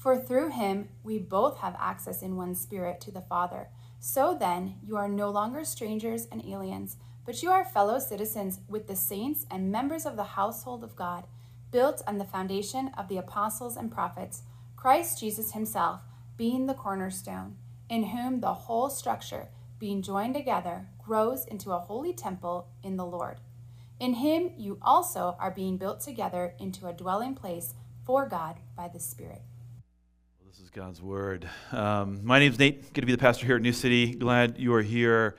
For through him we both have access in one spirit to the Father. So then, you are no longer strangers and aliens, but you are fellow citizens with the saints and members of the household of God, built on the foundation of the apostles and prophets, Christ Jesus himself being the cornerstone, in whom the whole structure, being joined together, grows into a holy temple in the Lord. In him you also are being built together into a dwelling place for God by the Spirit. Is God's word. Um, my name's Nate. Good to be the pastor here at New City. Glad you are here.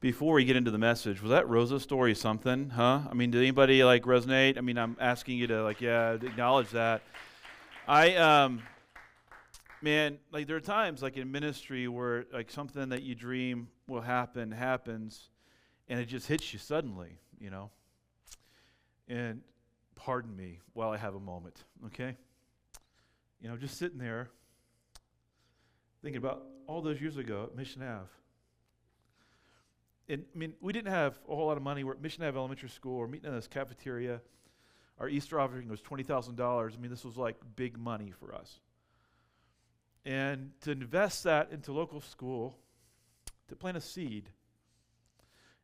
Before we get into the message, was that Rosa's story something, huh? I mean, did anybody like resonate? I mean, I'm asking you to like, yeah, acknowledge that. I, um, man, like there are times like in ministry where like something that you dream will happen happens, and it just hits you suddenly, you know. And pardon me while I have a moment, okay? You know, just sitting there thinking about all those years ago at Mission Ave. And I mean, we didn't have a whole lot of money. We're at Mission Ave Elementary School. We're meeting in this cafeteria. Our Easter offering was $20,000. I mean, this was like big money for us. And to invest that into local school, to plant a seed,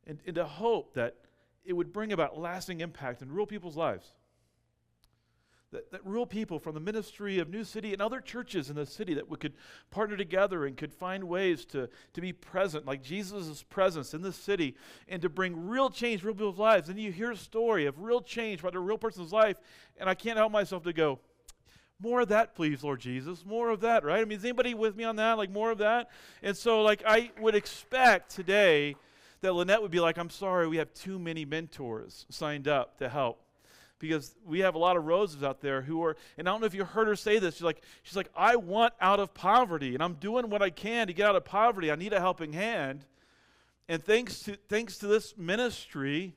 and, and to hope that it would bring about lasting impact in real people's lives. That, that real people from the ministry of New City and other churches in the city that we could partner together and could find ways to, to be present, like Jesus' presence in the city, and to bring real change real people's lives. And you hear a story of real change about a real person's life, and I can't help myself to go, more of that, please, Lord Jesus. More of that, right? I mean, is anybody with me on that? Like, more of that? And so, like, I would expect today that Lynette would be like, I'm sorry, we have too many mentors signed up to help. Because we have a lot of roses out there who are, and I don't know if you heard her say this. She's like, she's like, I want out of poverty, and I'm doing what I can to get out of poverty. I need a helping hand. And thanks to thanks to this ministry,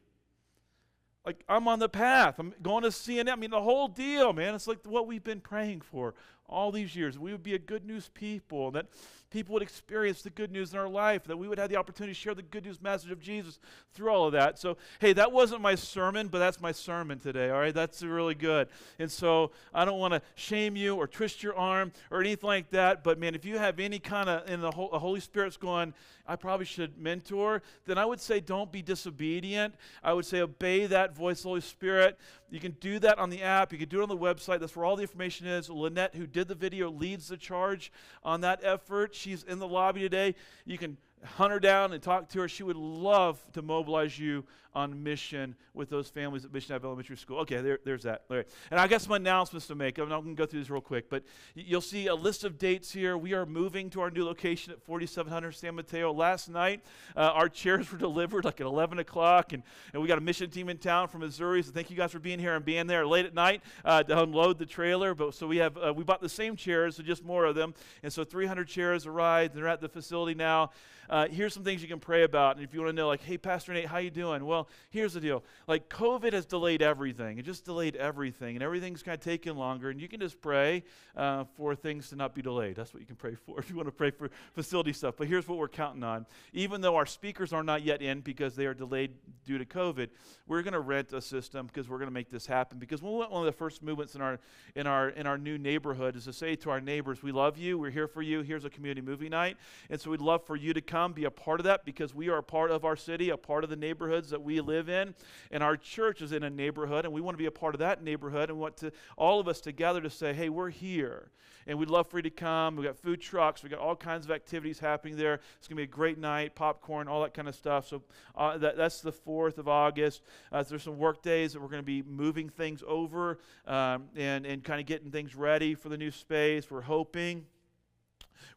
like I'm on the path. I'm going to CNM. I mean, the whole deal, man. It's like what we've been praying for all these years. We would be a good news people, and that people would experience the good news in our life, that we would have the opportunity to share the good news message of Jesus through all of that. So, hey, that wasn't my sermon, but that's my sermon today, all right? That's really good. And so I don't want to shame you or twist your arm or anything like that, but man, if you have any kind of, in the, Holy Spirit's going, I probably should mentor, then I would say don't be disobedient. I would say obey that voice, Holy Spirit. You can do that on the app. You can do it on the website. That's where all the information is. Lynette, who did the video, leads the charge on that effort. She's in the lobby today. You can hunt her down and talk to her. She would love to mobilize you on mission with those families at Mission Ave Elementary School. Okay, there, there's that. All right. And I got some announcements to make. I'm not going to go through this real quick, but you'll see a list of dates here. We are moving to our new location at 4700 San Mateo. Last night, uh, our chairs were delivered like at 11 o'clock, and, and we got a mission team in town from Missouri. So thank you guys for being here and being there late at night uh, to unload the trailer. But so we have uh, we bought the same chairs, so just more of them, and so 300 chairs arrived. They're at the facility now. Uh, here's some things you can pray about, and if you want to know, like, hey, Pastor Nate, how you doing? Well, here's the deal. Like COVID has delayed everything. It just delayed everything, and everything's kind of taking longer. And you can just pray uh, for things to not be delayed. That's what you can pray for if you want to pray for facility stuff. But here's what we're counting on. Even though our speakers are not yet in because they are delayed due to COVID, we're going to rent a system because we're going to make this happen. Because one of the first movements in our in our in our new neighborhood is to say to our neighbors, "We love you. We're here for you. Here's a community movie night." And so we'd love for you to come be a part of that because we are a part of our city, a part of the neighborhoods that we live in. And our church is in a neighborhood, and we want to be a part of that neighborhood. And we want to all of us together to say, hey, we're here. And we'd love for you to come. We've got food trucks, we've got all kinds of activities happening there. It's going to be a great night, popcorn, all that kind of stuff. So uh, that, that's the 4th of August. Uh, there's some work days that we're going to be moving things over um, and, and kind of getting things ready for the new space. We're hoping.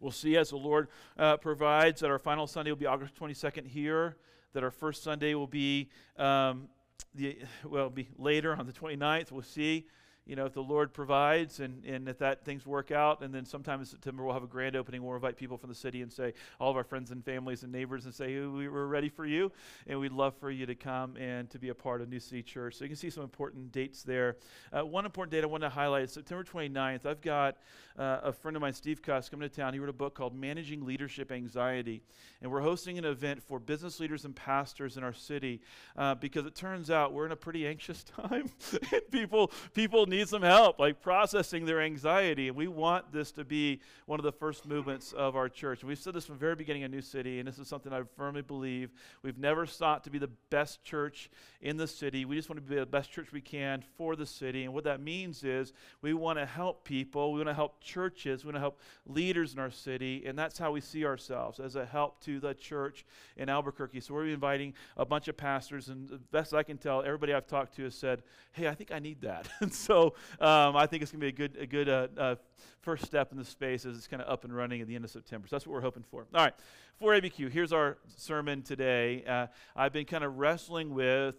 We'll see as the Lord uh, provides that our final Sunday will be August 22nd here, that our first Sunday will be, um, the, well, be later on the 29th. We'll see you know, if the Lord provides and, and if that things work out, and then sometime in September we'll have a grand opening. We'll invite people from the city and say, all of our friends and families and neighbors, and say, we are ready for you, and we'd love for you to come and to be a part of New City Church. So you can see some important dates there. Uh, one important date I want to highlight is September 29th. I've got uh, a friend of mine, Steve Cuss, coming to town. He wrote a book called Managing Leadership Anxiety, and we're hosting an event for business leaders and pastors in our city uh, because it turns out we're in a pretty anxious time. people, people need some help, like processing their anxiety. And we want this to be one of the first movements of our church. We've said this from the very beginning of New City, and this is something I firmly believe. We've never sought to be the best church in the city. We just want to be the best church we can for the city. And what that means is we want to help people, we want to help churches, we want to help leaders in our city, and that's how we see ourselves as a help to the church in Albuquerque. So we're inviting a bunch of pastors, and the best I can tell, everybody I've talked to has said, "Hey, I think I need that." and so um, I think it's going to be a good, a good uh, uh, first step in the space as it's kind of up and running at the end of September. So that's what we're hoping for. All right, for ABQ, here's our sermon today. Uh, I've been kind of wrestling with,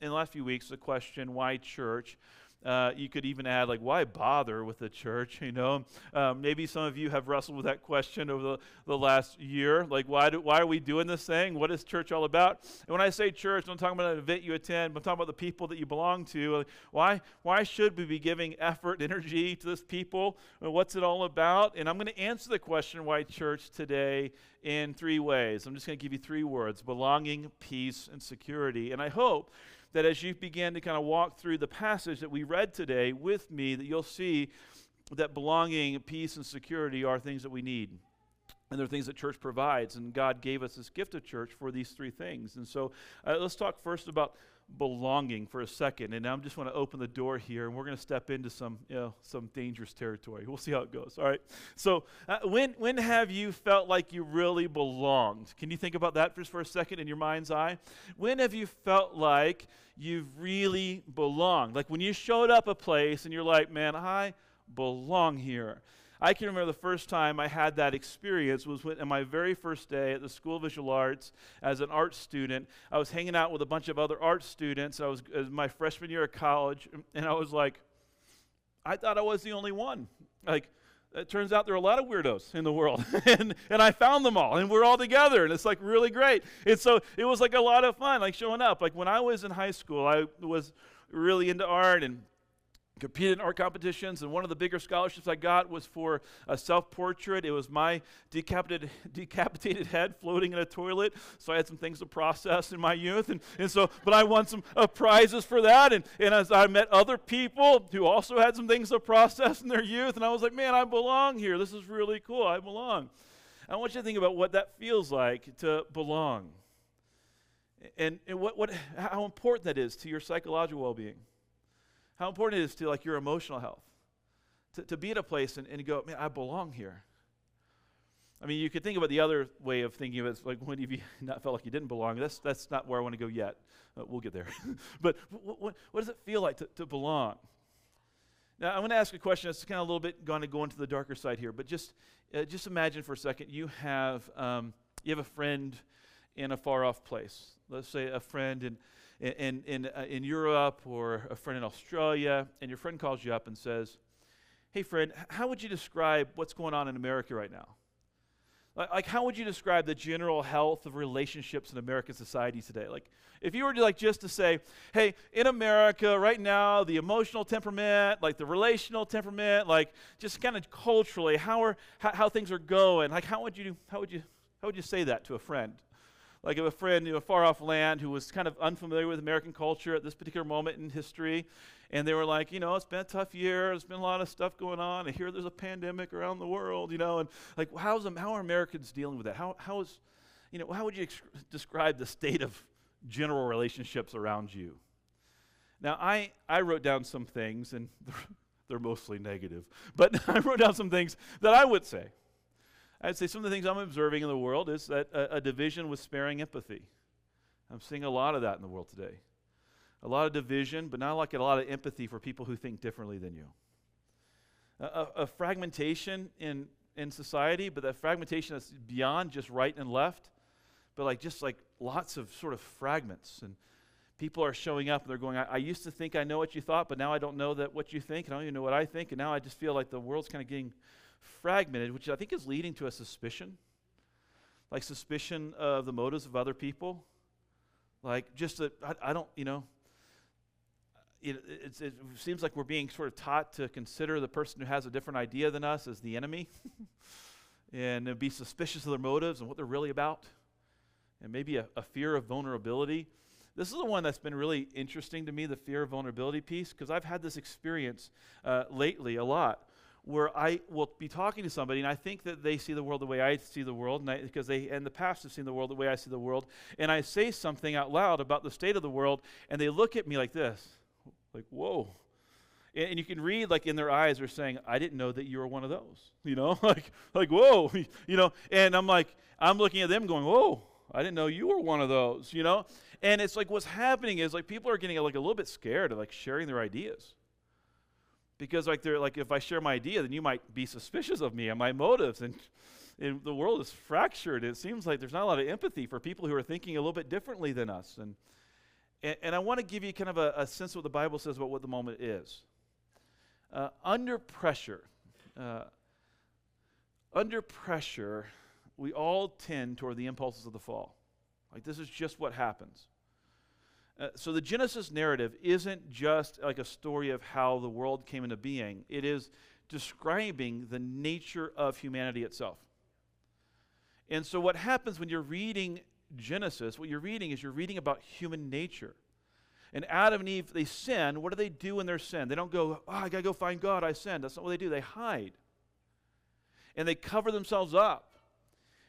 in the last few weeks, the question, why church? Uh, you could even add, like, why bother with the church? You know, um, maybe some of you have wrestled with that question over the, the last year. Like, why, do, why are we doing this thing? What is church all about? And when I say church, I'm talking about an event you attend, I'm talking about the people that you belong to. Like, why, why should we be giving effort energy to this people? What's it all about? And I'm going to answer the question, why church, today in three ways. I'm just going to give you three words belonging, peace, and security. And I hope that as you begin to kind of walk through the passage that we read today with me, that you'll see that belonging, peace, and security are things that we need. And they're things that church provides. And God gave us this gift of church for these three things. And so uh, let's talk first about belonging for a second. And I'm just want to open the door here, and we're going to step into some, you know, some dangerous territory. We'll see how it goes. All right. So, uh, when when have you felt like you really belonged? Can you think about that just for a second in your mind's eye? When have you felt like you've really belonged? Like when you showed up a place and you're like, man, I belong here. I can remember the first time I had that experience was when, on my very first day at the School of Visual Arts as an art student. I was hanging out with a bunch of other art students. I was, was my freshman year of college, and I was like, I thought I was the only one. Like, it turns out there are a lot of weirdos in the world and, and i found them all and we're all together and it's like really great and so it was like a lot of fun like showing up like when i was in high school i was really into art and competed in art competitions, and one of the bigger scholarships I got was for a self portrait. It was my decapitated, decapitated head floating in a toilet. So I had some things to process in my youth. And, and so, but I won some uh, prizes for that. And, and as I met other people who also had some things to process in their youth, and I was like, man, I belong here. This is really cool. I belong. I want you to think about what that feels like to belong. And, and what, what, how important that is to your psychological well being how important it is to like your emotional health. To, to be at a place and, and go, man, I belong here. I mean, you could think about the other way of thinking of it, like when have you not felt like you didn't belong? That's, that's not where I want to go yet. Uh, we'll get there. but what, what, what, does it feel like to, to belong? Now, I'm going to ask a question that's kind of a little bit going to go into the darker side here, but just, uh, just imagine for a second you have, um, you have a friend in a far off place. Let's say a friend in, in, in, uh, in Europe or a friend in Australia, and your friend calls you up and says, Hey, friend, how would you describe what's going on in America right now? Like, like, how would you describe the general health of relationships in American society today? Like, if you were to like just to say, hey, in America right now, the emotional temperament, like the relational temperament, like just kind of culturally, how are how, how, things are going? Like, how would you how would you how would you say that to a friend? Like of a friend in a far off land who was kind of unfamiliar with American culture at this particular moment in history. And they were like, you know, it's been a tough year. There's been a lot of stuff going on. And here there's a pandemic around the world, you know. And like, how's, how are Americans dealing with that? How, how, is, you know, how would you ex- describe the state of general relationships around you? Now, I, I wrote down some things, and they're mostly negative, but I wrote down some things that I would say. I'd say some of the things I'm observing in the world is that a, a division with sparing empathy. I'm seeing a lot of that in the world today. A lot of division, but not like a lot of empathy for people who think differently than you. A, a, fragmentation in, in society, but that fragmentation that's beyond just right and left, but like just like lots of sort of fragments. And people are showing up and they're going, I, I used to think I know what you thought, but now I don't know that what you think, and I don't even know what I think, and now I just feel like the world's kind of getting fragmented, which I think is leading to a suspicion. Like suspicion of the motives of other people. Like just that I, I don't, you know, it, it, seems like we're being sort of taught to consider the person who has a different idea than us as the enemy and be suspicious of their motives and what they're really about. And maybe a, a fear of vulnerability. This is the one that's been really interesting to me the fear of vulnerability piece, because I've had this experience uh, lately a lot where I will be talking to somebody and I think that they see the world the way I see the world, and I, because they in the past have seen the world the way I see the world, and I say something out loud about the state of the world, and they look at me like this, like whoa, and, and you can read like in their eyes they're saying, "I didn't know that you were one of those," you know, like like whoa, you know, and I'm like I'm looking at them going, whoa. I didn't know you were one of those, you know? And it's like what's happening is like people are getting like a little bit scared of like sharing their ideas because like they're like if i share my idea then you might be suspicious of me and my motives. And, and the world is fractured. It seems like there's not a lot of empathy for people who are thinking a little bit differently than us. And and, and i want to give you kind of a, a, sense of what the bible says about what the moment is. Uh, under pressure uh, under pressure we all tend toward the impulses of the fall. Like this is just what happens uh, so the Genesis narrative isn't just like a story of how the world came into being, it is describing the nature of humanity itself. And so what happens when you're reading Genesis, what you're reading is you're reading about human nature. And Adam and Eve, they sin. What do they do in their sin? They don't go, oh, I got to go find God, I sinned. That's not what they do. They hide. And they cover themselves up.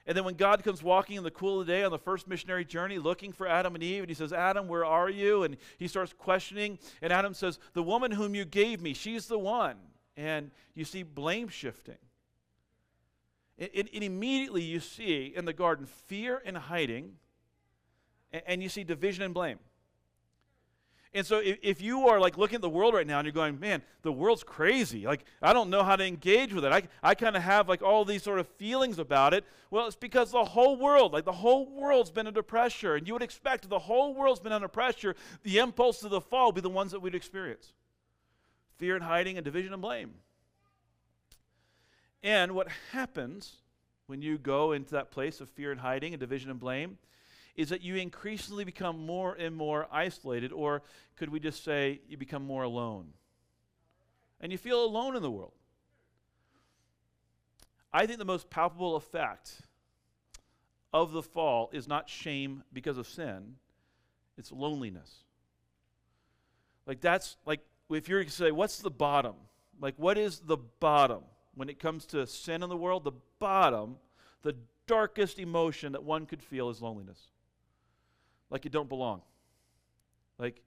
And then when God comes walking in the cool of the day on the first missionary journey looking for Adam and Eve, and he says, Adam, where are you? And he starts questioning. And Adam says, The woman whom you gave me, she's the one. And you see blame shifting. And, and immediately you see in the garden fear and hiding, and, and you see division and blame. And so if, if you are like looking at the world right now and you're going, man, the world's crazy. Like, I don't know how to engage with it. I, I kind of have like all these sort of feelings about it. Well, it's because the whole world, like the whole world's been under pressure. And you would expect the whole world's been under pressure, the impulse of the fall would be the ones that we'd experience fear and hiding and division and blame. And what happens when you go into that place of fear and hiding and division and blame is that you increasingly become more and more isolated, or could we just say you become more alone? And you feel alone in the world. I think the most palpable effect of the fall is not shame because of sin, it's loneliness. Like, that's like, if you're to say, what's the bottom? Like, what is the bottom when it comes to sin in the world? The bottom, the darkest emotion that one could feel is loneliness like you don't belong. Like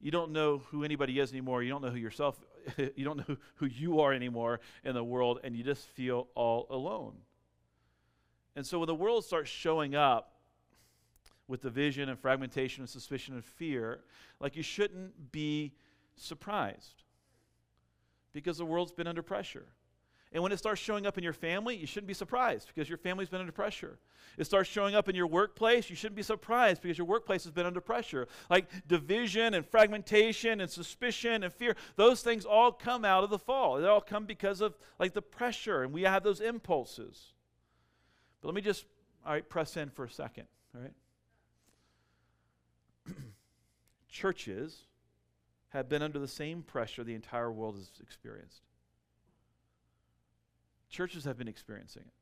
you don't know who anybody is anymore. You don't know who yourself, you don't know who you are anymore in the world, and you just feel all alone. And so when the world starts showing up with division and fragmentation and suspicion and fear, like you shouldn't be surprised because the world's been under pressure. And when it starts showing up in your family, you shouldn't be surprised because your family's been under pressure. It starts showing up in your workplace, you shouldn't be surprised because your workplace has been under pressure. Like division and fragmentation and suspicion and fear, those things all come out of the fall. They all come because of like the pressure, and we have those impulses. But let me just, all right, press in for a second, all right? Churches have been under the same pressure the entire world has experienced. Churches have been experiencing it.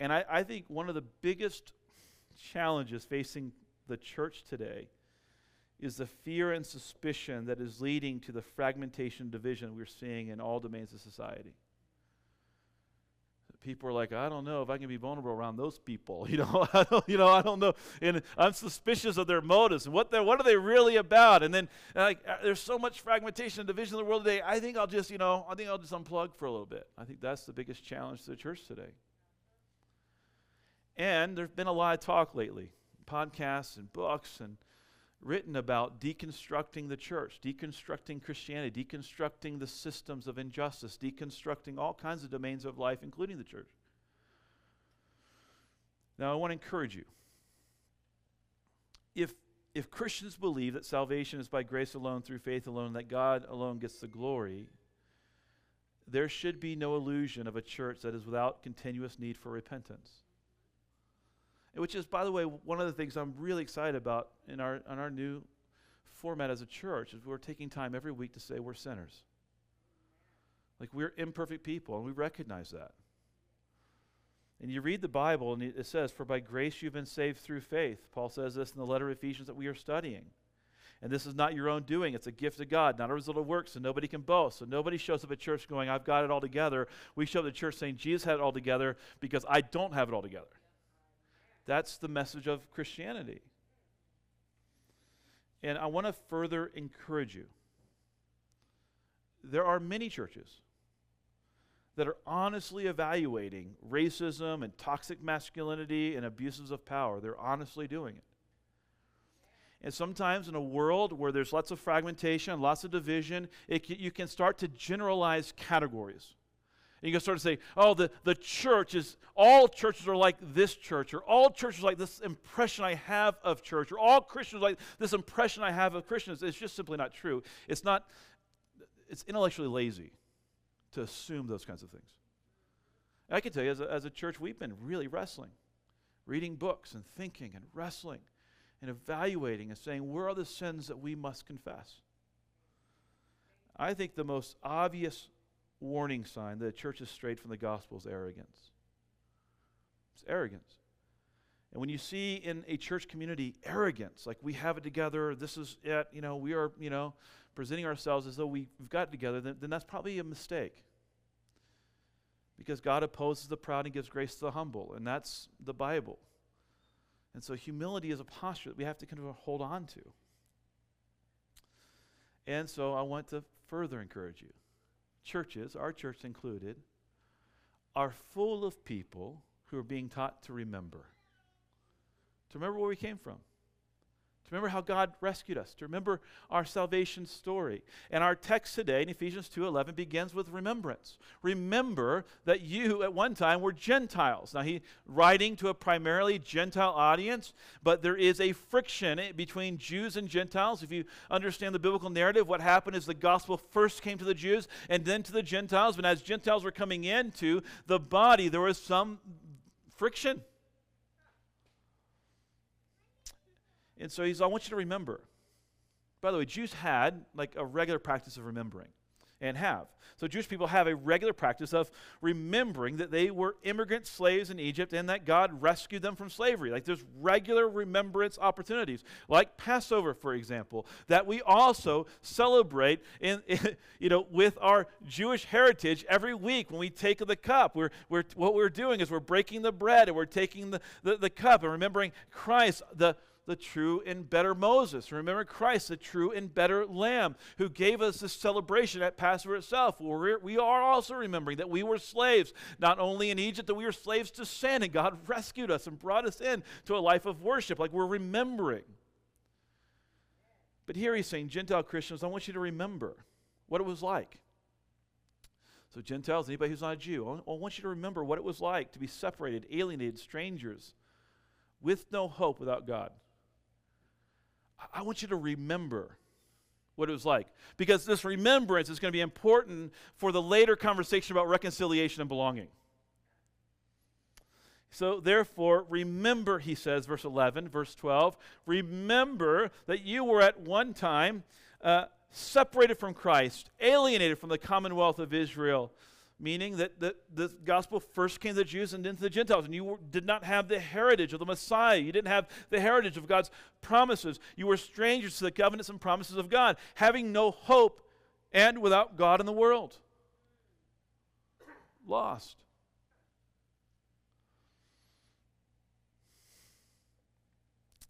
And I, I think one of the biggest challenges facing the church today is the fear and suspicion that is leading to the fragmentation division we're seeing in all domains of society. People are like, I don't know if I can be vulnerable around those people. You know, I don't, you know, I don't know, and I'm suspicious of their motives and what they what are they really about. And then like, uh, there's so much fragmentation and division in the world today. I think I'll just, you know, I think I'll just unplug for a little bit. I think that's the biggest challenge to the church today. And there's been a lot of talk lately, podcasts and books and written about deconstructing the church, deconstructing Christianity, deconstructing the systems of injustice, deconstructing all kinds of domains of life, including the church. Now, I want to encourage you. If, if Christians believe that salvation is by grace alone, through faith alone, that God alone gets the glory, there should be no illusion of a church that is without continuous need for repentance which is, by the way, one of the things I'm really excited about in our, in our new format as a church is we're taking time every week to say we're sinners. Like we're imperfect people, and we recognize that. And you read the Bible, and it says, For by grace you've been saved through faith. Paul says this in the letter of Ephesians that we are studying. And this is not your own doing, it's a gift of God, not a result of works, so nobody can boast. So nobody shows up at church going, I've got it all together. We show up at church saying, Jesus had it all together because I don't have it all together. That's the message of Christianity. And I want to further encourage you. There are many churches that are honestly evaluating racism and toxic masculinity and abuses of power. They're honestly doing it. And sometimes in a world where there's lots of fragmentation, lots of division, it, you can start to generalize categories. And you can start to say, oh, the, the church is, all churches are like this church, or all churches like this impression I have of church, or all Christians like this impression I have of Christians. It's just simply not true. It's not, it's intellectually lazy to assume those kinds of things. I can tell you, as a, as a church, we've been really wrestling, reading books and thinking and wrestling and evaluating and saying, where are the sins that we must confess? I think the most obvious warning sign that the church is strayed from the gospel is arrogance. It's arrogance. And when you see in a church community arrogance, like we have it together, this is it, you know, we are, you know, presenting ourselves as though we've got it together, then, then that's probably a mistake. Because God opposes the proud and gives grace to the humble, and that's the Bible. And so humility is a posture that we have to kind of hold on to. And so I want to further encourage you churches, our church included, are full of people who are being taught to remember. To remember where we came from to remember how God rescued us, to remember our salvation story. And our text today in Ephesians 2:11 begins with remembrance. Remember that you at one time were Gentiles. Now he writing to a primarily Gentile audience, but there is a friction between Jews and Gentiles. If you understand the biblical narrative, what happened is the gospel first came to the Jews and then to the Gentiles, but as Gentiles were coming into the body, there was some friction. And so he's, I want you to remember. By the way, Jews had like a regular practice of remembering and have. So Jewish people have a regular practice of remembering that they were immigrant slaves in Egypt and that God rescued them from slavery. Like there's regular remembrance opportunities, like Passover, for example, that we also celebrate in, in you know with our Jewish heritage every week when we take the cup. We're, we're what we're doing is we're breaking the bread and we're taking the, the, the cup and remembering Christ, the the true and better Moses. Remember Christ, the true and better Lamb, who gave us this celebration at Passover itself. We're, we are also remembering that we were slaves, not only in Egypt, that we were slaves to sin, and God rescued us and brought us in to a life of worship, like we're remembering. But here he's saying, Gentile Christians, I want you to remember what it was like. So, Gentiles, anybody who's not a Jew, I want you to remember what it was like to be separated, alienated, strangers, with no hope without God. I want you to remember what it was like. Because this remembrance is going to be important for the later conversation about reconciliation and belonging. So, therefore, remember, he says, verse 11, verse 12, remember that you were at one time uh, separated from Christ, alienated from the commonwealth of Israel meaning that the, the gospel first came to the Jews and then to the Gentiles. And you were, did not have the heritage of the Messiah. You didn't have the heritage of God's promises. You were strangers to the covenants and promises of God, having no hope and without God in the world. Lost.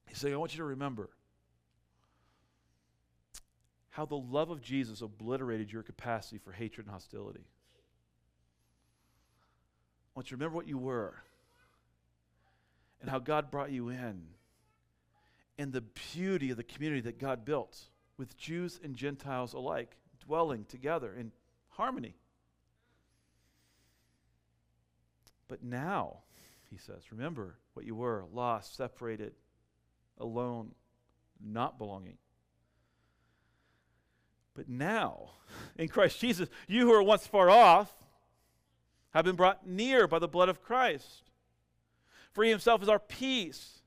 He's saying, I want you to remember how the love of Jesus obliterated your capacity for hatred and hostility. Want you to remember what you were and how God brought you in and the beauty of the community that God built with Jews and Gentiles alike dwelling together in harmony. But now, he says, remember what you were lost, separated, alone, not belonging. But now, in Christ Jesus, you who were once far off have been brought near by the blood of Christ. For he himself is our peace,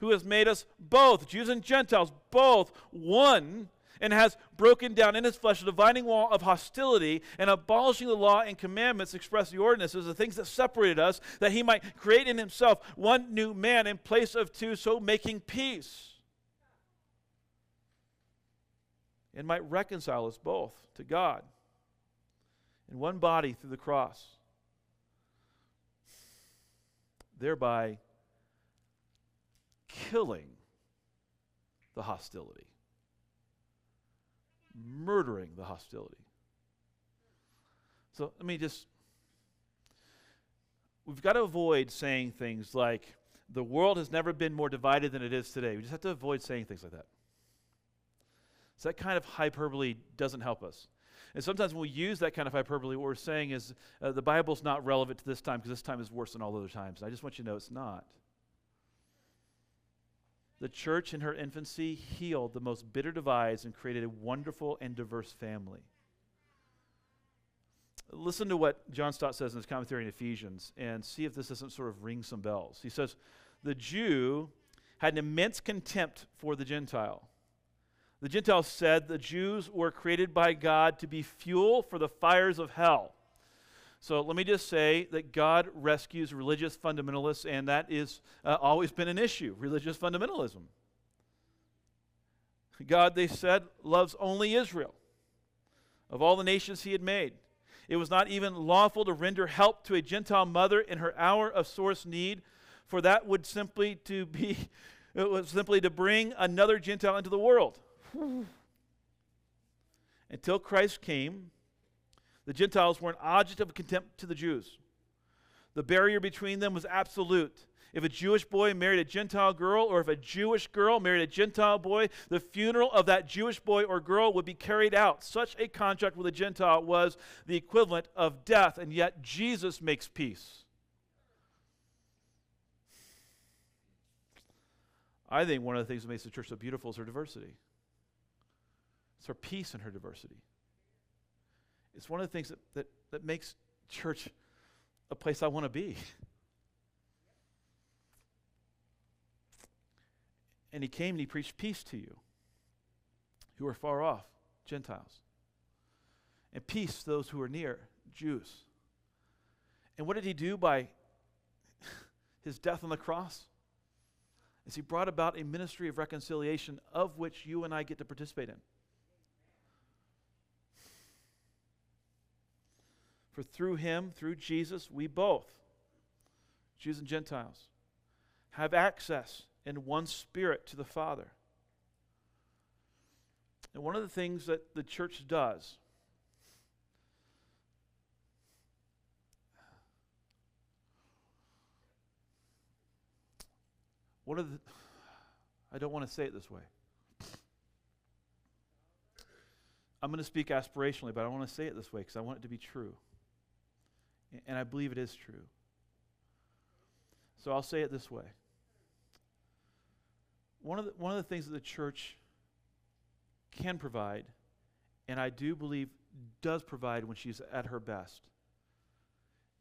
who has made us both, Jews and Gentiles, both one and has broken down in his flesh the dividing wall of hostility and abolishing the law and commandments express the ordinances, the things that separated us, that he might create in himself one new man in place of two, so making peace. And might reconcile us both to God in one body through the cross, thereby killing the hostility murdering the hostility. So let me just, we've got to avoid saying things like, the world has never been more divided than it is today. We just have to avoid saying things like that. So that kind of hyperbole doesn't help us. And sometimes when we use that kind of hyperbole, what we're saying is uh, the Bible's not relevant to this time because this time is worse than all other times. I just want you to know it's not. The church in her infancy healed the most bitter divides and created a wonderful and diverse family. Listen to what John Stott says in his commentary in Ephesians and see if this doesn't sort of ring some bells. He says, The Jew had an immense contempt for the Gentile. The Gentiles said the Jews were created by God to be fuel for the fires of hell. So let me just say that God rescues religious fundamentalists, and that uh, always been an issue religious fundamentalism. God, they said, loves only Israel of all the nations he had made. It was not even lawful to render help to a Gentile mother in her hour of sorest need, for that would simply to be it was simply to bring another Gentile into the world. Until Christ came, the Gentiles were an object of contempt to the Jews. The barrier between them was absolute. If a Jewish boy married a Gentile girl, or if a Jewish girl married a Gentile boy, the funeral of that Jewish boy or girl would be carried out. Such a contract with a Gentile was the equivalent of death, and yet Jesus makes peace. I think one of the things that makes the church so beautiful is her diversity. It's her peace and her diversity. It's one of the things that, that, that makes church a place I want to be. And he came and he preached peace to you who are far off, Gentiles, and peace to those who are near, Jews. And what did he do by his death on the cross? Is he brought about a ministry of reconciliation of which you and I get to participate in. For through him, through Jesus, we both, Jews and Gentiles, have access in one spirit to the Father. And one of the things that the church does one of the I don't want to say it this way. I'm going to speak aspirationally, but I want to say it this way because I want it to be true. And I believe it is true. So I'll say it this way. One of the, one of the things that the church can provide, and I do believe does provide when she's at her best,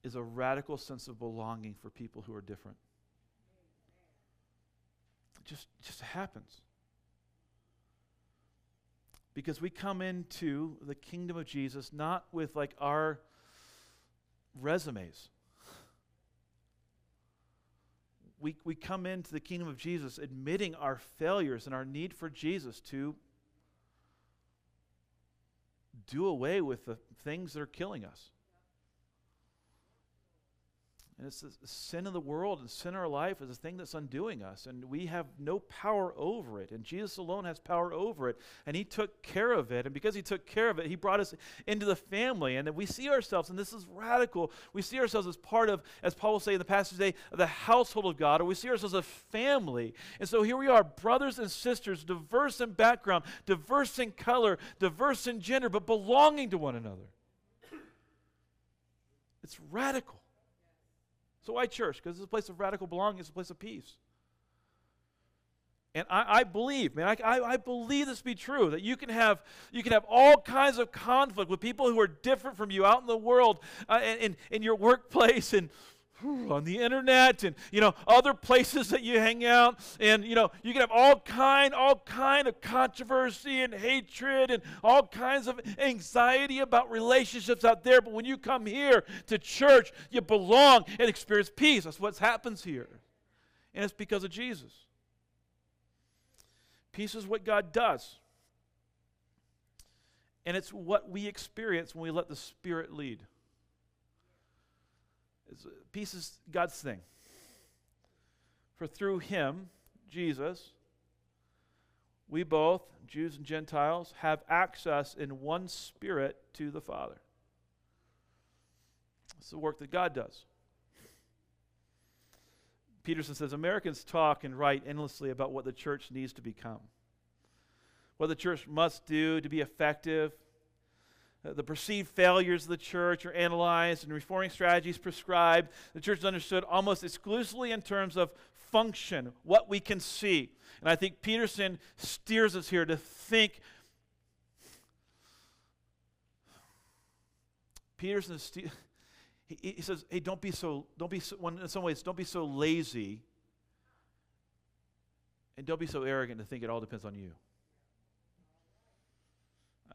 is a radical sense of belonging for people who are different. It just, just happens. Because we come into the kingdom of Jesus not with like our resumes. We, we come into the kingdom of Jesus admitting our failures and our need for Jesus to do away with the things that are killing us. And it's the sin of the world and sin in our life is the thing that's undoing us. And we have no power over it. And Jesus alone has power over it. And He took care of it. And because He took care of it, He brought us into the family. And that we see ourselves, and this is radical, we see ourselves as part of, as Paul will say in the passage today, the household of God, or we see ourselves as a family. And so here we are, brothers and sisters, diverse in background, diverse in color, diverse in gender, but belonging to one another. It's radical. So why church? Because it's a place of radical belonging, it's a place of peace. And I, I believe, man, I, I, I, believe this to be true, that you can have you can have all kinds of conflict with people who are different from you out in the world, uh, in, in your workplace, and on the internet and you know other places that you hang out. And you know you can have all kind all kind of controversy and hatred and all kinds of anxiety about relationships out there. But when you come here to church you belong and experience peace. That's what happens here. And it's because of jesus. Peace is what god does. And it's what we experience when we let the spirit lead peace is God's thing. For through him, Jesus, we both, Jews and Gentiles, have access in one spirit to the Father. It's the work that God does. Peterson says Americans talk and write endlessly about what the church needs to become, what the church must do to be effective, uh, Uh, the perceived failures of the church are analyzed and reforming strategies prescribed. The church is understood almost exclusively in terms of function, what we can see. And I think Peterson steers us here to think. Peterson, he, he says, "Hey, don't be so. Don't be so. in some ways, don't be so lazy, and don't be so arrogant to think it all depends on you."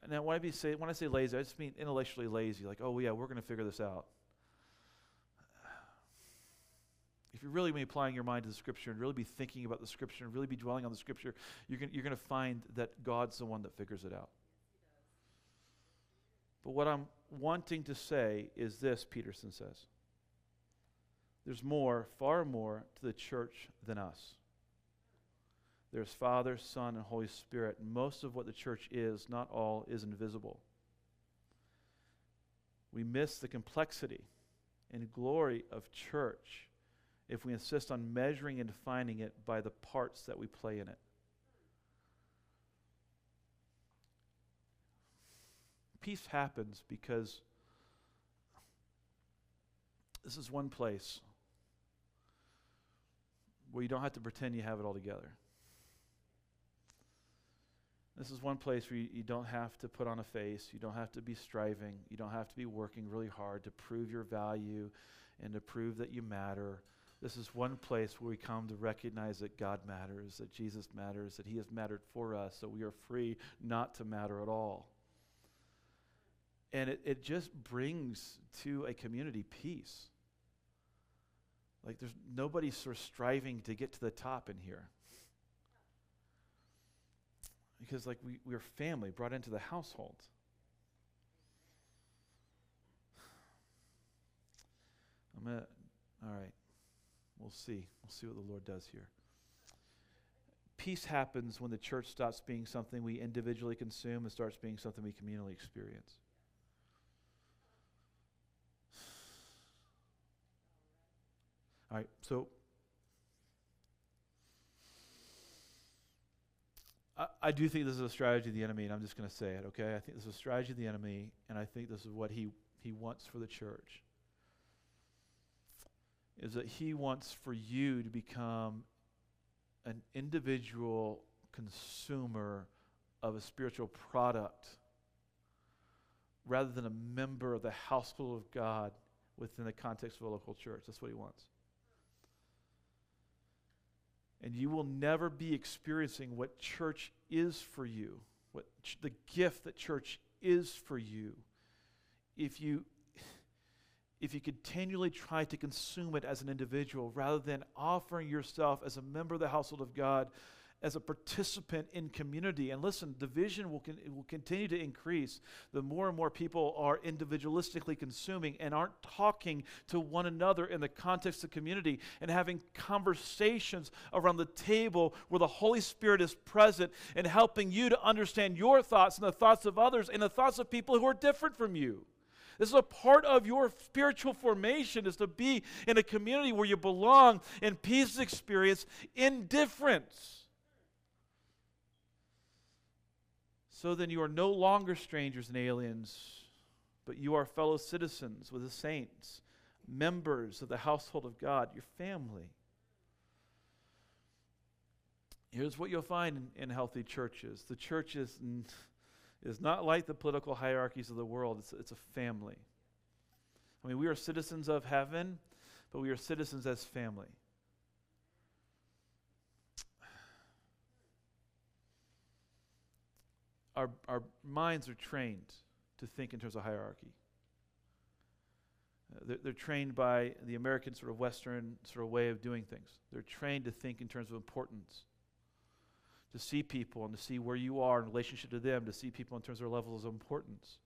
Now, when I, say, when I say lazy, I just mean intellectually lazy. Like, oh, yeah, we're going to figure this out. If you're really applying your mind to the Scripture and really be thinking about the Scripture and really be dwelling on the Scripture, you're going you're to find that God's the one that figures it out. But what I'm wanting to say is this, Peterson says. There's more, far more, to the church than us. There's Father, Son, and Holy Spirit. Most of what the church is, not all, is invisible. We miss the complexity and glory of church if we insist on measuring and defining it by the parts that we play in it. Peace happens because this is one place where you don't have to pretend you have it all together. This is one place where you, you, don't have to put on a face. You don't have to be striving. You don't have to be working really hard to prove your value and to prove that you matter. This is one place where we come to recognize that God matters, that Jesus matters, that He has mattered for us, so we are free not to matter at all. And it, it just brings to a community peace. Like there's nobody sort of striving to get to the top in here because like we, we're family brought into the household. I'm gonna all right. We'll see. We'll see what the Lord does here. Peace happens when the church stops being something we individually consume and starts being something we communally experience. All right, so I, do think this is a strategy of the enemy, and I'm just going to say it, okay? I think this is a strategy of the enemy, and I think this is what he, he wants for the church. Is that he wants for you to become an individual consumer of a spiritual product rather than a member of the household of God within the context of a local church. That's what he wants. And you will never be experiencing what church is for you, what ch- the gift that church is for you, if you if you continually try to consume it as an individual rather than offering yourself as a member of the household of God as a participant in community. And listen, division will, con- will continue to increase the more and more people are individualistically consuming and aren't talking to one another in the context of community and having conversations around the table where the Holy Spirit is present and helping you to understand your thoughts and the thoughts of others and the thoughts of people who are different from you. This is a part of your spiritual formation is to be in a community where you belong and peace experience indifference. So then you are no longer strangers and aliens, but you are fellow citizens with the saints, members of the household of God, your family. Here's what you'll find in, in healthy churches the church is, n- is not like the political hierarchies of the world, it's, it's a family. I mean, we are citizens of heaven, but we are citizens as family. Our, our minds are trained to think in terms of hierarchy. Uh, they're, they're, trained by the American sort of Western sort of way of doing things. They're trained to think in terms of importance, to see people and to see where you are in relationship to them, to see people in terms of their levels of importance.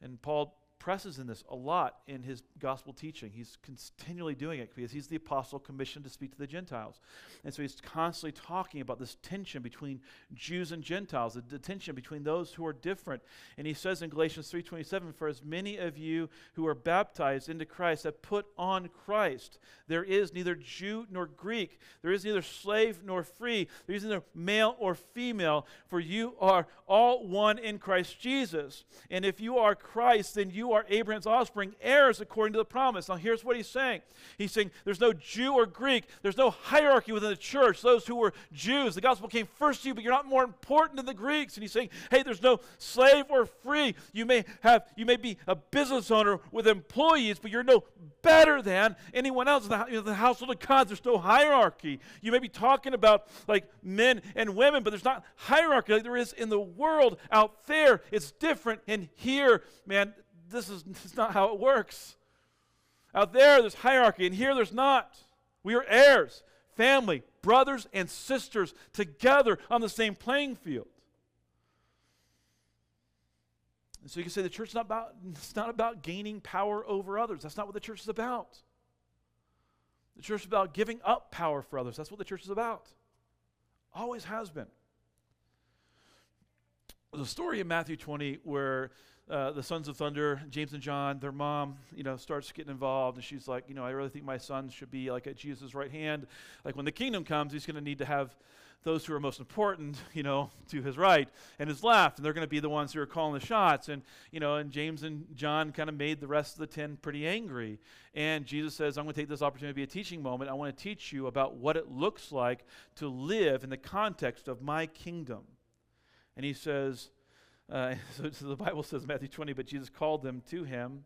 And Paul presses in this a lot in his gospel teaching. He's continually doing it because he's the apostle commissioned to speak to the Gentiles. And so he's constantly talking about this tension between Jews and Gentiles, the tension between those who are different. And he says in Galatians 3:27, "For as many of you who are baptized into Christ have put on Christ, there is neither Jew nor Greek, there is neither slave nor free, there is neither male or female, for you are all one in Christ Jesus. And if you are Christ, then you are Abraham's offspring, heirs according to the promise. Now, here's what he's saying He's saying there's no Jew or Greek, there's no hierarchy within the church. Those who were Jews, the gospel came first to you, but you're not more important than the Greeks. And he's saying, hey, there's no slave or free. You may have, you may be a business owner with employees, but you're no better than anyone else in the, you know, the household of God. There's no hierarchy. You may be talking about like men and women, but there's not hierarchy like there is in the world out there. It's different. And here, man, this is, this is not how it works. Out there, there's hierarchy, and here there's not. We are heirs, family, brothers, and sisters together on the same playing field. And so you can say the church is not about, it's not about gaining power over others. That's not what the church is about. The church is about giving up power for others. That's what the church is about. Always has been. There's a story in Matthew 20 where uh, the sons of thunder, James and John, their mom, you know, starts getting involved, and she's like, you know, I really think my son should be like at Jesus' right hand. Like when the kingdom comes, he's going to need to have those who are most important, you know, to his right and his left, and they're going to be the ones who are calling the shots. And you know, and James and John kind of made the rest of the ten pretty angry. And Jesus says, "I'm going to take this opportunity to be a teaching moment. I want to teach you about what it looks like to live in the context of my kingdom." And he says uh, so, so, the Bible says, Matthew 20, but Jesus called them to him.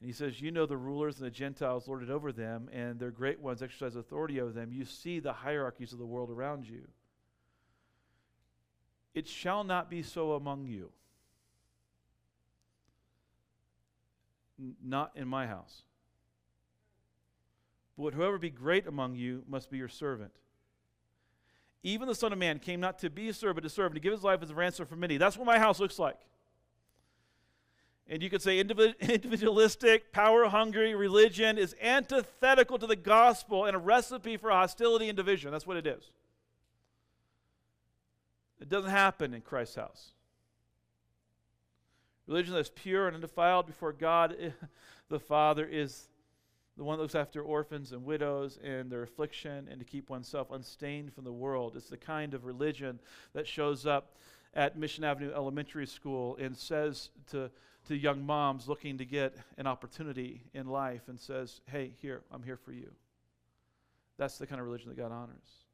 And he says, You know the rulers and the Gentiles lorded over them, and their great ones exercise authority over them. You see the hierarchies of the world around you. It shall not be so among you. N- not in my house. But whoever be great among you must be your servant. Even the Son of Man came not to be served, but to serve, and to give his life as a ransom for many. That's what my house looks like. And you could say individualistic, power hungry religion is antithetical to the gospel and a recipe for hostility and division. That's what it is. It doesn't happen in Christ's house. Religion that's pure and undefiled before God the Father is the one that looks after orphans and widows and their affliction and to keep oneself unstained from the world. It's the kind of religion that shows up at Mission Avenue Elementary School and says to, to young moms looking to get an opportunity in life and says, Hey, here, I'm here for you. That's the kind of religion that God honors.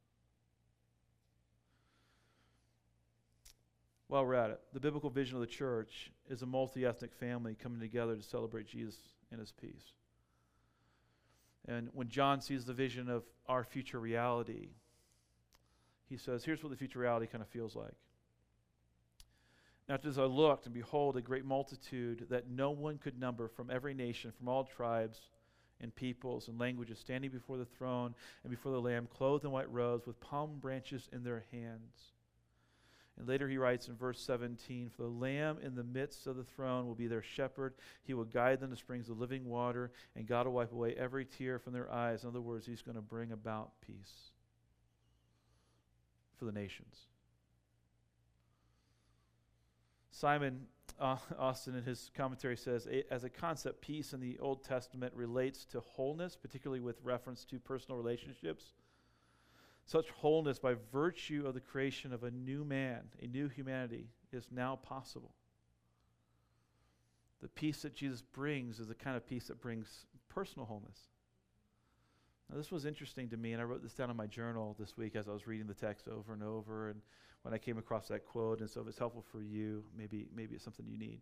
While we're at it, the biblical vision of the church is a multi ethnic family coming together to celebrate Jesus and his peace. And when John sees the vision of our future reality, he says, Here's what the future reality kind of feels like. Now, as I looked, and behold, a great multitude that no one could number from every nation, from all tribes and peoples and languages standing before the throne and before the Lamb, clothed in white robes with palm branches in their hands. And later he writes in verse 17 For the Lamb in the midst of the throne will be their shepherd. He will guide them to springs of living water, and God will wipe away every tear from their eyes. In other words, he's going to bring about peace for the nations. Simon uh, Austin, in his commentary, says as a concept, peace in the Old Testament relates to wholeness, particularly with reference to personal relationships. Such wholeness by virtue of the creation of a new man, a new humanity, is now possible. The peace that Jesus brings is the kind of peace that brings personal wholeness. Now, this was interesting to me, and I wrote this down in my journal this week as I was reading the text over and over. And when I came across that quote. And so if it's helpful for you, maybe, maybe it's something you need.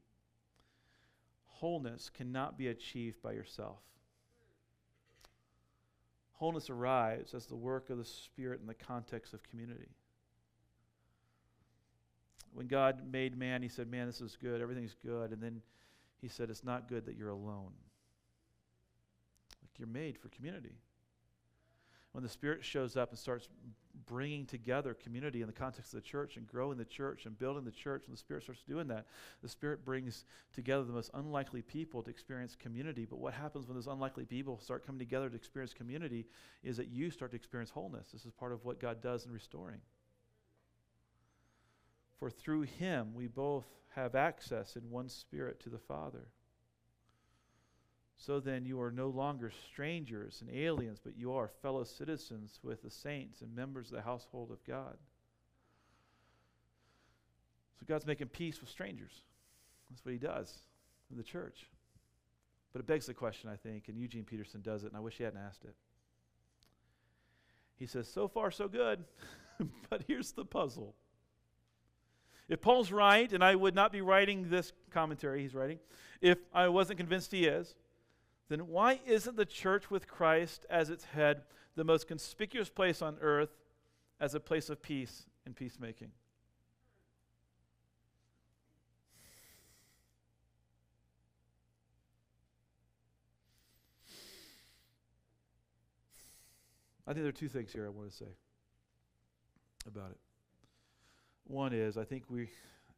Wholeness cannot be achieved by yourself. Wholeness arrives as the work of the Spirit in the context of community. When God made man, he said, Man, this is good. Everything's good. And then he said, It's not good that you're alone. Like you're made for community. When the Spirit shows up and starts bringing together community in the context of the church and growing the church and building the church, when the Spirit starts doing that, the Spirit brings together the most unlikely people to experience community. But what happens when those unlikely people start coming together to experience community is that you start to experience wholeness. This is part of what God does in restoring. For through Him we both have access in one Spirit to the Father. So then you are no longer strangers and aliens, but you are fellow citizens with the saints and members of the household of God. So God's making peace with strangers. That's what he does in the church. But it begs the question, I think, and Eugene Peterson does it, and I wish he hadn't asked it. He says, So far, so good. but here's the puzzle. If Paul's right, and I would not be writing this commentary he's writing, if I wasn't convinced he is, then why isn't the church with Christ as its head the most conspicuous place on earth as a place of peace and peacemaking? I think there are two things here I want to say about it. One is, I think we,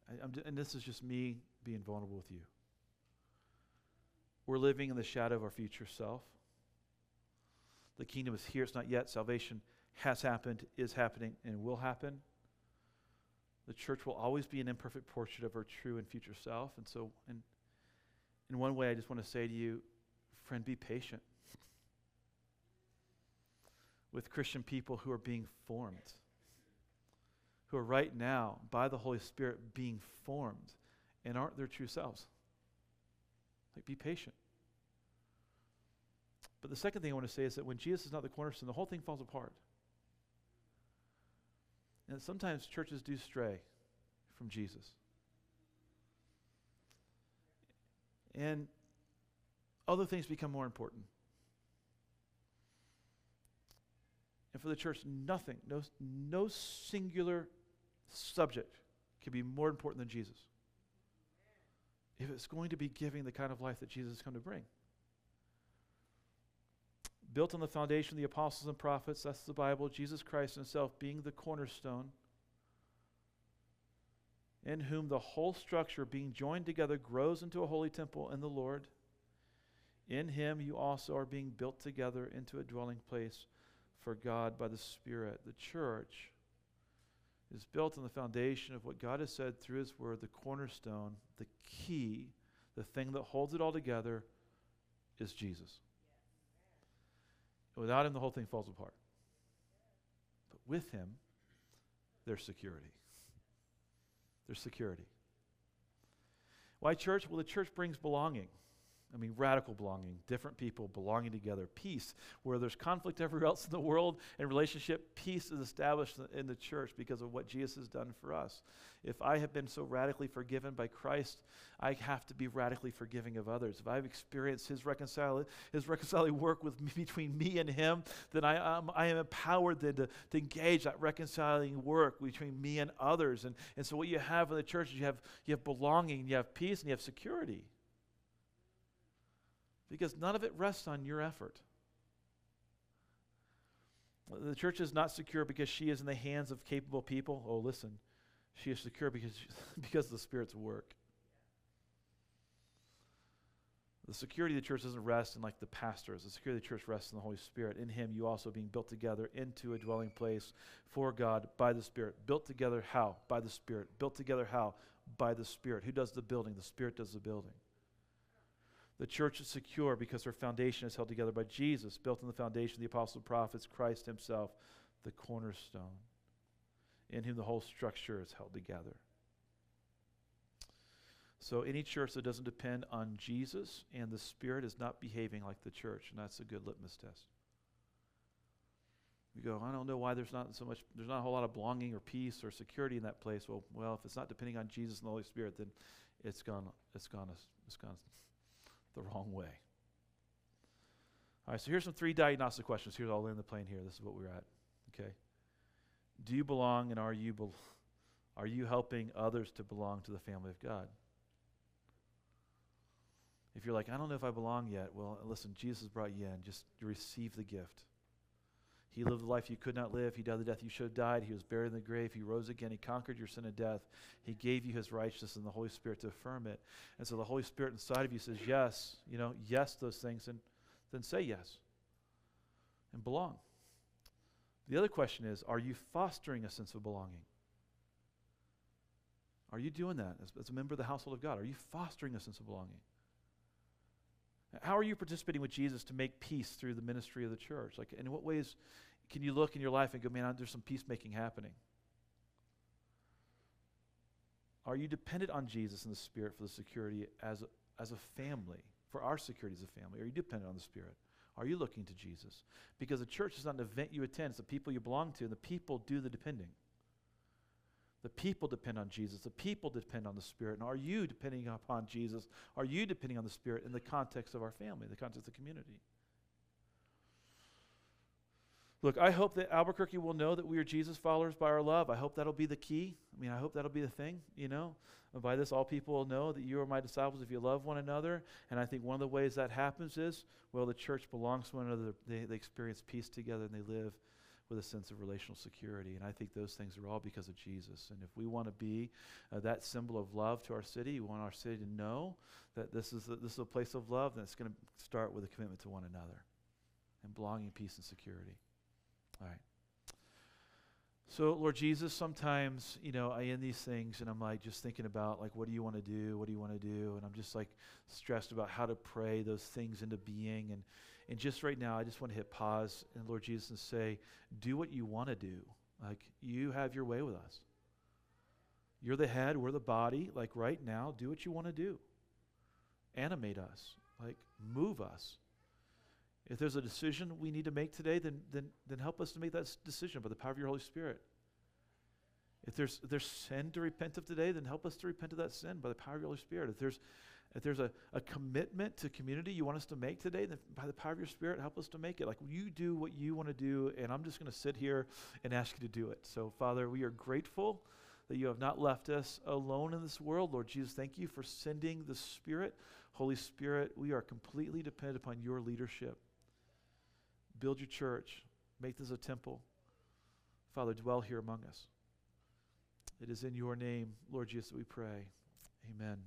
I, and this is just me being vulnerable with you. We're living in the shadow of our future self. The kingdom is here, it's not yet. Salvation has happened, is happening, and will happen. The church will always be an imperfect portrait of our true and future self. And so, in, in one way, I just want to say to you, friend, be patient with Christian people who are being formed, who are right now, by the Holy Spirit, being formed and aren't their true selves. Like, be patient. But the second thing I want to say is that when Jesus is not the cornerstone, the whole thing falls apart. And sometimes churches do stray from Jesus. And other things become more important. And for the church, nothing, no, no singular subject can be more important than Jesus if it's going to be giving the kind of life that Jesus has come to bring. Built on the foundation of the apostles and prophets, that's the Bible, Jesus Christ Himself being the cornerstone, in whom the whole structure, being joined together, grows into a holy temple in the Lord. In Him you also are being built together into a dwelling place for God by the Spirit. The church is built on the foundation of what God has said through His Word, the cornerstone, the key, the thing that holds it all together is Jesus. Without Him, the whole thing falls apart. But with Him, there's security. There's security. Why church? Well, the church brings belonging. I mean, radical belonging, different people belonging together, peace. Where there's conflict everywhere else in the world and relationship, peace is established in the church because of what Jesus has done for us. If I have been so radically forgiven by Christ, I have to be radically forgiving of others. If I've experienced His reconciling, His reconciling work with me, between me and Him, then I, um, I am empowered then to, to engage that reconciling work between me and others. And, and so, what you have in the church is you have, you have belonging, you have peace, and you have security Because none of it rests on your effort. The church is not secure because she is in the hands of capable people. Oh, listen, she is secure because, because of the Spirit's work. The security of the church doesn't rest in like the pastors. The security of the church rests in the Holy Spirit. In Him, you also being built together into a dwelling place for God by the Spirit. Built together how? By the Spirit. Built together how? By the Spirit. Who does the building? The Spirit does the building. The church is secure because her foundation is held together by Jesus, built on the foundation of the apostles and prophets, Christ Himself, the cornerstone, in whom the whole structure is held together. So, any church that doesn't depend on Jesus and the Spirit is not behaving like the church, and that's a good litmus test. You go, I don't know why there's not so much, there's not a whole lot of belonging or peace or security in that place. Well, well, if it's not depending on Jesus and the Holy Spirit, then it's gone, it's gone, it's gone the wrong way. All right, so here's some three diagnostic questions. Here's all in the plane here. This is what we're at. Okay. Do you belong and are you, be- are you helping others to belong to the family of God? If you're like, I don't know if I belong yet, well, listen, Jesus brought you in. Just receive the gift. He lived the life you could not live. He died the death you should have died. He was buried in the grave. He rose again. He conquered your sin and death. He gave you his righteousness and the Holy Spirit to affirm it. And so the Holy Spirit inside of you says, yes, you know, yes, those things, and then say yes and belong. The other question is, are you fostering a sense of belonging? Are you doing that as, as a member of the household of God? Are you fostering a sense of belonging? How are you participating with Jesus to make peace through the ministry of the church? Like, in what ways can you look in your life and go, man, there's some peacemaking happening? Are you dependent on Jesus and the Spirit for the security as a, as a family, for our security as a family? Are you dependent on the Spirit? Are you looking to Jesus? Because the church is not an event you attend, it's the people you belong to, and the people do the depending. The people depend on Jesus. The people depend on the Spirit. And are you depending upon Jesus? Are you depending on the Spirit in the context of our family, the context of the community? Look, I hope that Albuquerque will know that we are Jesus followers by our love. I hope that'll be the key. I mean, I hope that'll be the thing, you know. And by this, all people will know that you are my disciples if you love one another. And I think one of the ways that happens is, well, the church belongs to one another. They, they experience peace together and they live with a sense of relational security. And I think those things are all because of Jesus. And if we want to be uh, that symbol of love to our city, we want our city to know that this is a, this is a place of love, then it's going to start with a commitment to one another and belonging, peace, and security. All right. So, Lord Jesus, sometimes, you know, I end these things and I'm like just thinking about, like, what do you want to do? What do you want to do? And I'm just like stressed about how to pray those things into being. And, and just right now, I just want to hit pause and Lord Jesus and say, do what you want to do. Like, you have your way with us. You're the head, we're the body. Like, right now, do what you want to do. Animate us, like, move us. If there's a decision we need to make today, then, then, then help us to make that decision by the power of your Holy Spirit. If there's, if there's sin to repent of today, then help us to repent of that sin by the power of your Holy Spirit. If there's, if there's a, a commitment to community you want us to make today, then by the power of your Spirit, help us to make it. Like you do what you want to do, and I'm just going to sit here and ask you to do it. So, Father, we are grateful that you have not left us alone in this world. Lord Jesus, thank you for sending the Spirit. Holy Spirit, we are completely dependent upon your leadership. Build your church, make this a temple. Father, dwell here among us. It is in your name, Lord Jesus, that we pray. Amen.